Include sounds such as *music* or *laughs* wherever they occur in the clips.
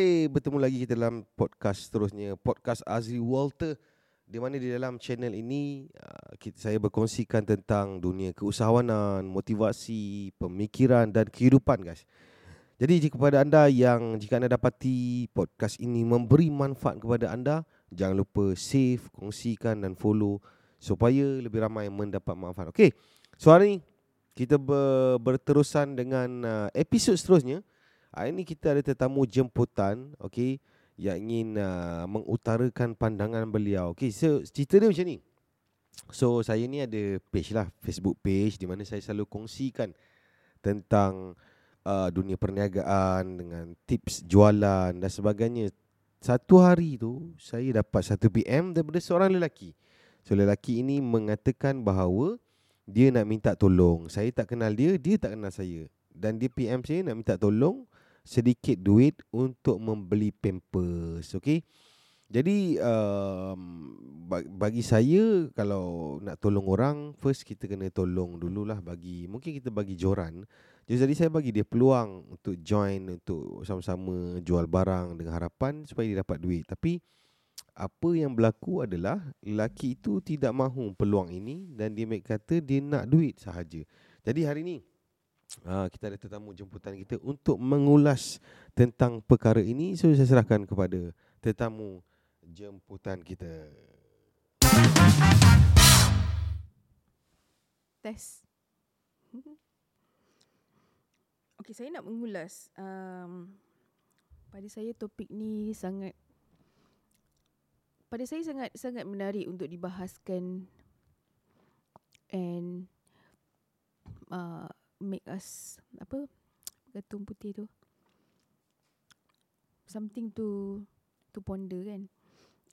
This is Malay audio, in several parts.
Okay, bertemu lagi kita dalam podcast seterusnya. Podcast Azri Walter. Di mana di dalam channel ini, uh, saya berkongsikan tentang dunia keusahawanan, motivasi, pemikiran dan kehidupan guys. Jadi jika kepada anda yang jika anda dapati podcast ini memberi manfaat kepada anda, jangan lupa save, kongsikan dan follow supaya lebih ramai mendapat manfaat. Okay, so hari ini kita ber, berterusan dengan uh, episod seterusnya. Hari ini kita ada tetamu jemputan, okey, yang ingin uh, mengutarakan pandangan beliau. Okey, so cerita dia macam ni. So saya ni ada page lah, Facebook page di mana saya selalu kongsikan tentang uh, dunia perniagaan dengan tips jualan dan sebagainya. Satu hari tu saya dapat satu PM daripada seorang lelaki. So lelaki ini mengatakan bahawa dia nak minta tolong. Saya tak kenal dia, dia tak kenal saya. Dan dia PM saya nak minta tolong sedikit duit untuk membeli pampers, okey? Jadi um, bagi saya kalau nak tolong orang first kita kena tolong dululah bagi mungkin kita bagi joran. Jadi saya bagi dia peluang untuk join untuk sama-sama jual barang dengan harapan supaya dia dapat duit. Tapi apa yang berlaku adalah lelaki itu tidak mahu peluang ini dan dia kata dia nak duit sahaja. Jadi hari ini Ha, kita ada tetamu jemputan kita untuk mengulas tentang perkara ini. So saya serahkan kepada tetamu jemputan kita. Test. *laughs* Okey, saya nak mengulas. Um, pada saya topik ni sangat pada saya sangat sangat menarik untuk dibahaskan and uh, make us apa ketum putih tu. Something to to ponder kan.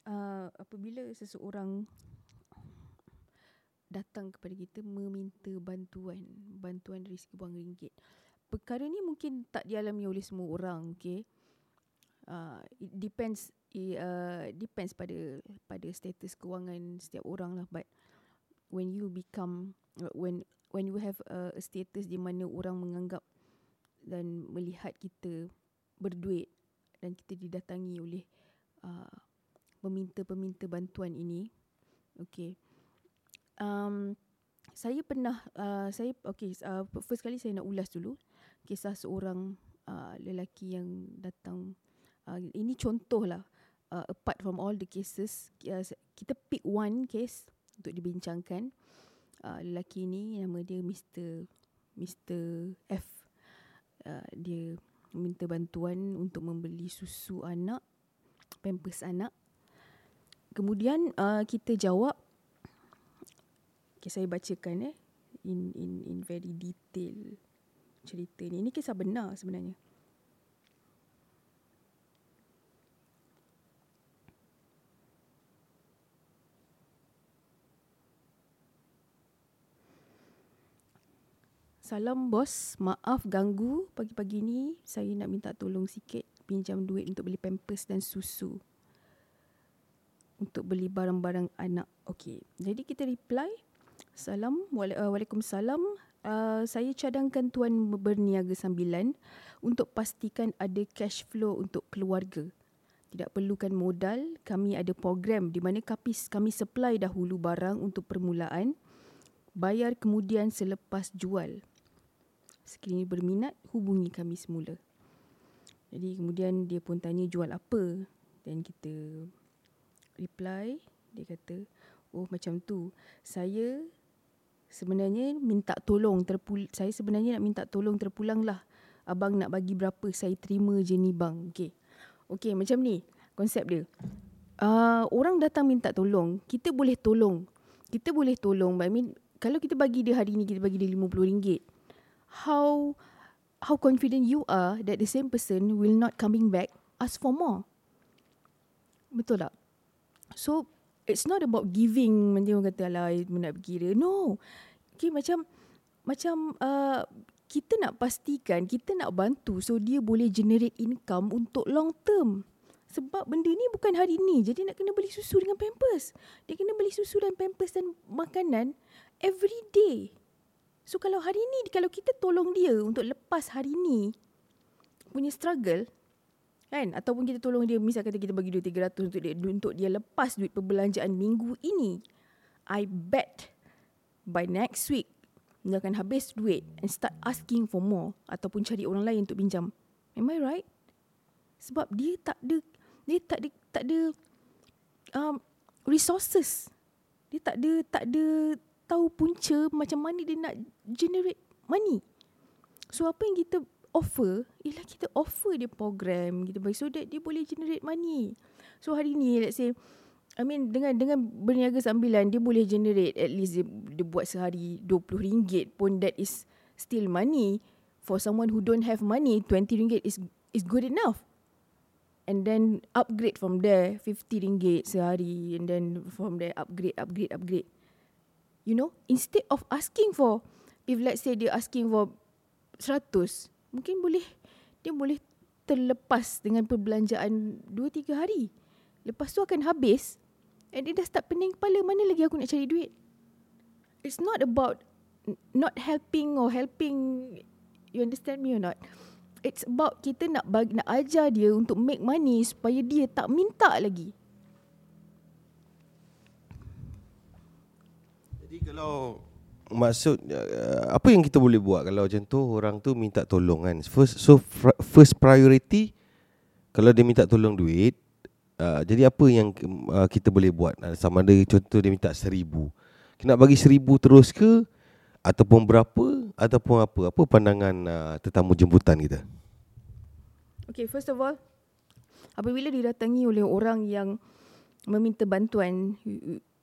Uh, apabila seseorang datang kepada kita meminta bantuan bantuan dari segi wang ringgit perkara ni mungkin tak dialami oleh semua orang okay uh, it depends it, uh, depends pada pada status kewangan setiap orang lah but when you become when when you have a, status di mana orang menganggap dan melihat kita berduit dan kita didatangi oleh uh, peminta-peminta bantuan ini okay. Um, saya pernah uh, saya okay uh, first kali saya nak ulas dulu kisah seorang uh, lelaki yang datang uh, ini contoh lah uh, apart from all the cases uh, kita pick one case untuk dibincangkan uh, lelaki ni nama dia Mr. Mr. F. Uh, dia minta bantuan untuk membeli susu anak, pampers anak. Kemudian uh, kita jawab okay, saya bacakan eh in in in very detail cerita ni. Ini kisah benar sebenarnya. Salam bos, maaf ganggu pagi-pagi ni. Saya nak minta tolong sikit pinjam duit untuk beli pampers dan susu. Untuk beli barang-barang anak. Okey. Jadi kita reply. Salam, uh, Waalaikumsalam. Uh, saya cadangkan tuan berniaga sambilan untuk pastikan ada cash flow untuk keluarga. Tidak perlukan modal, kami ada program di mana kapis kami supply dahulu barang untuk permulaan, bayar kemudian selepas jual. Sekiranya berminat, hubungi kami semula. Jadi kemudian dia pun tanya jual apa. Dan kita reply, dia kata, oh macam tu. Saya sebenarnya minta tolong terpul saya sebenarnya nak minta tolong terpulang lah. Abang nak bagi berapa, saya terima je ni bang. Okay. Okay, macam ni konsep dia. Uh, orang datang minta tolong, kita boleh tolong. Kita boleh tolong. I mean, kalau kita bagi dia hari ni, kita bagi dia RM50 how how confident you are that the same person will not coming back ask for more. Betul tak? So it's not about giving macam orang kata lah nak berkira. No. Okay macam macam uh, kita nak pastikan kita nak bantu so dia boleh generate income untuk long term. Sebab benda ni bukan hari ni. Jadi nak kena beli susu dengan pampers. Dia kena beli susu dan pampers dan makanan every day. So kalau hari ni kalau kita tolong dia untuk lepas hari ni punya struggle, Kan? Ataupun kita tolong dia, misal kata kita bagi duit 300 untuk dia, untuk dia lepas duit perbelanjaan minggu ini. I bet by next week, dia akan habis duit and start asking for more. Ataupun cari orang lain untuk pinjam. Am I right? Sebab dia tak ada, dia tak ada, tak ada um, resources. Dia tak ada, tak ada tahu punca macam mana dia nak generate money. So apa yang kita offer ialah kita offer dia program gitu bagi so that dia boleh generate money. So hari ni let's say I mean dengan dengan berniaga sambilan dia boleh generate at least dia, dia buat sehari RM20 pun that is still money for someone who don't have money RM20 is is good enough. And then upgrade from there RM50 sehari and then from there upgrade upgrade upgrade. You know, instead of asking for if let's say dia asking for 100 mungkin boleh dia boleh terlepas dengan perbelanjaan 2 3 hari. Lepas tu akan habis and dia dah start pening kepala mana lagi aku nak cari duit. It's not about not helping or helping you understand me or not. It's about kita nak bagi nak ajar dia untuk make money supaya dia tak minta lagi. Kalau maksud uh, apa yang kita boleh buat kalau macam tu orang tu minta tolong kan? First so fr- first priority kalau dia minta tolong duit uh, jadi apa yang uh, kita boleh buat? Uh, sama ada contoh dia minta seribu. Kita nak bagi seribu terus ke ataupun berapa ataupun apa? Apa pandangan uh, tetamu jemputan kita? Okay, first of all, apabila didatangi oleh orang yang meminta bantuan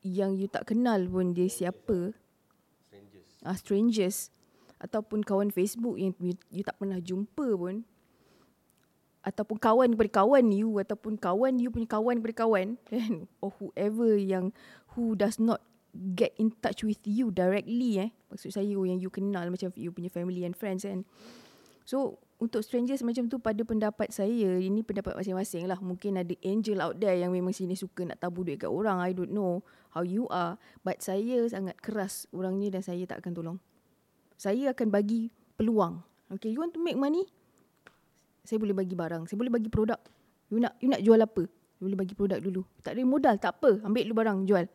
yang you tak kenal pun dia siapa, uh, strangers. Ataupun kawan Facebook yang you, you tak pernah jumpa pun. Ataupun kawan kepada kawan you ataupun kawan you punya kawan kepada kawan *laughs* kan? Or whoever yang who does not get in touch with you directly eh? Maksud saya yang you kenal macam you punya family and friends kan? So untuk strangers macam tu pada pendapat saya ini pendapat masing-masing lah. Mungkin ada angel out there yang memang sini suka nak tabu duit kat orang I don't know how you are but saya sangat keras orang ni dan saya tak akan tolong. Saya akan bagi peluang. Okay you want to make money? Saya boleh bagi barang. Saya boleh bagi produk. You nak you nak jual apa? You boleh bagi produk dulu. Tak ada modal tak apa. Ambil dulu barang jual.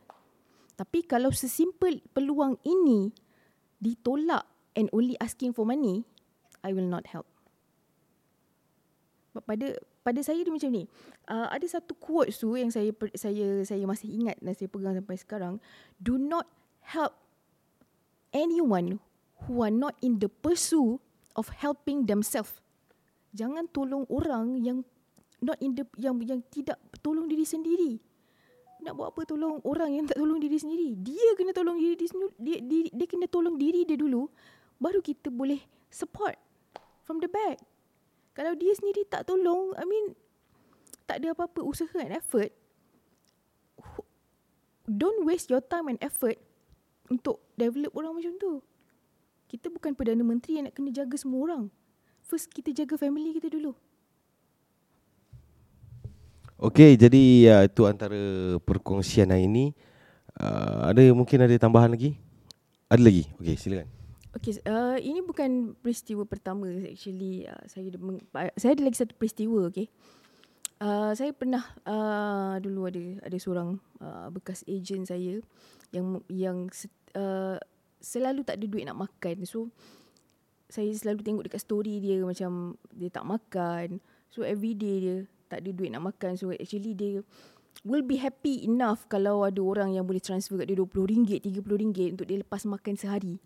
Tapi kalau sesimpel peluang ini ditolak and only asking for money I will not help. Pada pada saya dia macam ni. Uh, ada satu quote tu yang saya saya saya masih ingat dan saya pegang sampai sekarang. Do not help anyone who are not in the pursuit of helping themselves. Jangan tolong orang yang not in the yang yang tidak tolong diri sendiri. Nak buat apa tolong orang yang tak tolong diri sendiri? Dia kena tolong diri dia. Dia, dia, dia kena tolong diri dia dulu baru kita boleh support from the back. Kalau dia sendiri tak tolong, I mean, tak ada apa-apa usaha and effort, don't waste your time and effort untuk develop orang macam tu. Kita bukan Perdana Menteri yang nak kena jaga semua orang. First, kita jaga family kita dulu. Okay, jadi uh, itu antara perkongsian hari ini. Uh, ada mungkin ada tambahan lagi? Ada lagi? Okay, silakan. Okay, uh, ini bukan peristiwa pertama actually. Uh, saya ada, saya ada lagi satu peristiwa, okay. Uh, saya pernah uh, dulu ada ada seorang uh, bekas ejen saya yang yang uh, selalu tak ada duit nak makan. So saya selalu tengok dekat story dia macam dia tak makan. So every day dia tak ada duit nak makan. So actually dia will be happy enough kalau ada orang yang boleh transfer kat dia RM20, RM30 untuk dia lepas makan sehari.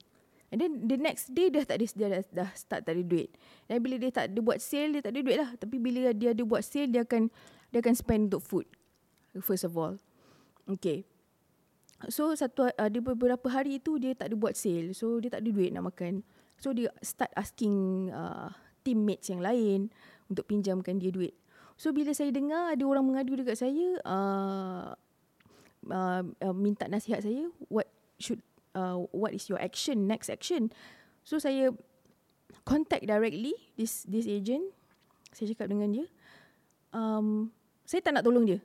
And then the next day dia tak ada dia dah, dah start tak ada duit. Dan bila dia tak ada buat sale dia tak ada duit lah. Tapi bila dia ada buat sale dia akan dia akan spend untuk food. First of all. Okay. So satu ada beberapa hari itu dia tak ada buat sale. So dia tak ada duit nak makan. So dia start asking uh, teammates yang lain untuk pinjamkan dia duit. So bila saya dengar ada orang mengadu dekat saya uh, uh, uh, minta nasihat saya what should uh, what is your action next action. So saya contact directly this this agent. Saya cakap dengan dia um, saya tak nak tolong dia.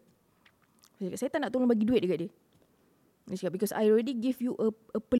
Saya, cakap, saya tak nak tolong bagi duit dekat dia. Saya cakap because I already give you a, a